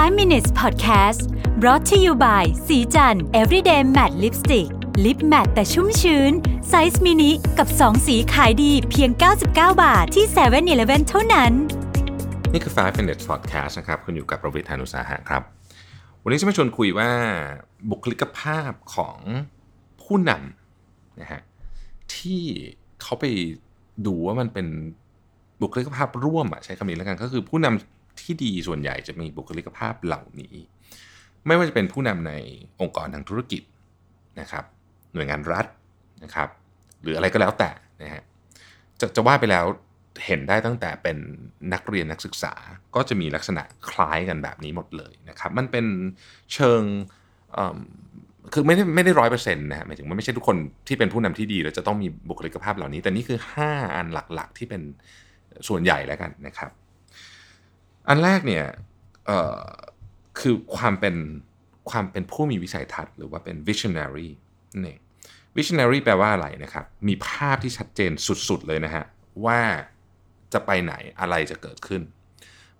5 minutes podcast brought to you by ศรีจันทร์ everyday matte lipstick lip matte แต่ชุ่มชื้น ไซส์มินิกับ 2 สีขายดีเพียง 99 บาทที่7-Eleven เท่านั้น นี่คือ 5 minutes podcast นะครับ คุณอยู่กับประวิทยานุสาหะครับ วันนี้จะมาชวนคุยว่าบุคลิกภาพของผู้นำนะฮะที่เขาไปดูว่ามันเป็นบุคลิกภาพร่วมอะใช้คำนี้แล้วกันก็คือผู้นำ ที่ดีส่วนใหญ่จะมีบุคลิกภาพเหล่านี้ ไม่ว่าจะเป็นผู้นำในองค์กรทางธุรกิจนะครับ หน่วยงานรัฐนะครับ หรืออะไรก็แล้วแต่นะฮะจะจะว่าไปแล้วเห็นได้ตั้งแต่เป็นนักเรียนนักศึกษาก็จะมีลักษณะคล้ายกันแบบนี้หมดเลยนะครับ มันเป็นเชิงคือไม่ได้ไม่ได้ร้อยเปอร์เซ็นต์นะฮะหมายถึงมันไม่ใช่ทุกคนที่เป็นผู้นำที่ดีแล้วจะต้องมีบุคลิกภาพเหล่านี้ แต่นี่คือ 5 อันหลักๆ ที่เป็นส่วนใหญ่แล้วกันนะครับ อันแรกเนี่ยคือความเป็นความเป็นผู้มีวิสัยทัศน์หรือว่าเป็น visionary นี่ visionary แปลว่าอะไรนะครับ มีภาพที่ชัดเจนสุดๆเลยนะฮะ ว่าจะไปไหนอะไรจะเกิดขึ้น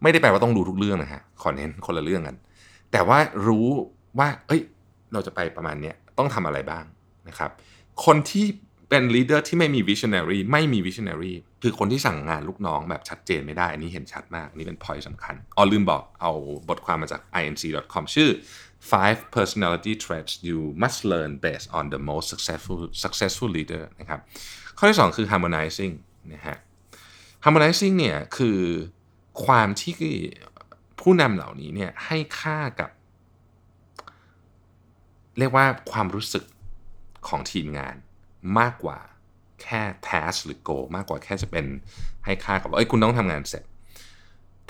ไม่ได้แปลว่าต้องรู้ทุกเรื่องนะฮะขอเน้นคนละเรื่องกัน แต่ว่ารู้ว่า เอ้ย เราจะไปประมาณนี้ต้องทำอะไรบ้างนะครับ คนที่ เป็นลีดเดอร์ที่ไม่มี visionary ไม่มี visionary คือคนที่สั่งงานลูกน้องแบบชัดเจนไม่ได้ อันนี้เห็นชัดมากนี่เป็น point สำคัญอ๋อลืมบอกเอาบทความมาจาก inc.com ชื่อ five personality traits you must learn based on the most successful successful leader นะครับ ข้อที่ 2 คือ harmonizing นะฮะ harmonizing เนี่ยคือความที่ผู้นำเหล่านี้เนี่ยให้ค่ากับ เรียกว่าความรู้สึกของทีมงาน มากกว่าแค่ task หรือ goal มากกว่าแค่จะเป็นให้ค่ากับว่าเอ้ยคุณต้องทำงานเสร็จ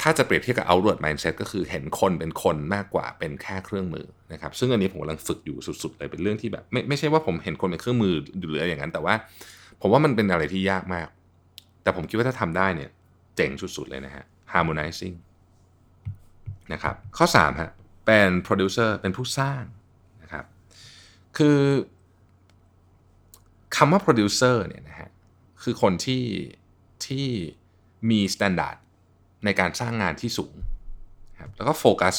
ถ้าจะเปรียบเทียบกับ outward mindset ก็คือเห็นคนเป็นคนมากกว่าเป็นแค่เครื่องมือนะครับซึ่งอันนี้ผมกำลังฝึกอยู่สุดๆเลยเป็นเรื่องที่แบบไม่ไม่ใช่ว่าผมเห็นคนเป็นเครื่องมือหรืออะไรอย่างนั้น แต่ว่าผมว่ามันเป็นอะไรที่ยากมาก แต่ผมคิดว่าถ้าทำได้เนี่ยเจ๋งสุดๆเลยนะฮะ harmonizing นะครับข้อ3ฮะเป็น producer เป็นผู้สร้างนะครับคือ คำว่า producer เนี่ยนะฮะคือคนที่ที่มีมาตรฐานในการสร้างงานที่สูงครับแล้วก็โฟกัส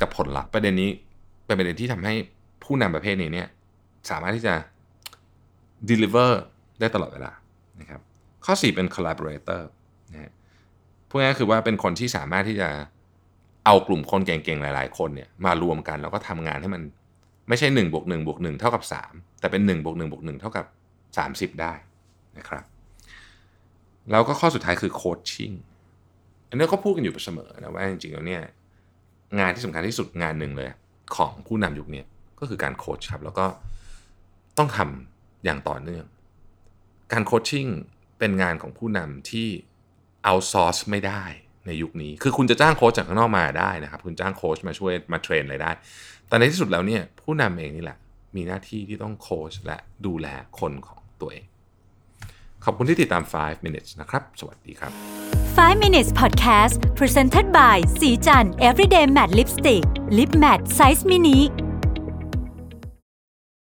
กับผลลัพธ์ประเด็นนี้เป็นประเด็นที่ทำให้ผู้นำประเภทนี้เนี่ยสามารถที่จะ deliver ได้ตลอดเวลานะครับข้อ 4 เป็น collaborator นะฮะพูดง่ายคือว่าเป็นคนที่สามารถที่จะเอากลุ่มคนเก่งๆ หลายๆ คนเนี่ยมารวมกันแล้วก็ทำงานให้มันไม่ใช่1บวก1บวก1เท่ากับ 3 แต่เป็น1บวก1บวก1เท่ากับ 30 ได้นะครับ แล้วก็ข้อสุดท้ายคือโคชชิ่งอันนี้ก็พูดกันอยู่เสมอนะว่าจริงๆแล้วเนี่ยงานที่สำคัญที่สุดงานหนึ่งเลยของผู้นำยุคนี้ก็คือการโคชครับ แล้วก็ต้องทำอย่างต่อเนื่อง การโคชชิ่งเป็นงานของผู้นำที่เอาซอร์สไม่ได้ในยุคนี้ คือคุณจะจ้างโค้ชจากข้างนอกมาได้นะครับ คุณจ้างโค้ชมาช่วยมาเทรนอะไรได้ แต่ในที่สุดแล้วเนี่ยผู้นำเองนี่แหละ มีหน้าที่ที่ต้องโค้ชและดูแลคนของตัวเอง ขอบคุณที่ติดตาม 5 minutes นะครับ สวัสดีครับ 5 minutes podcast presented by สีจัน everyday matte lipstick lip matte size mini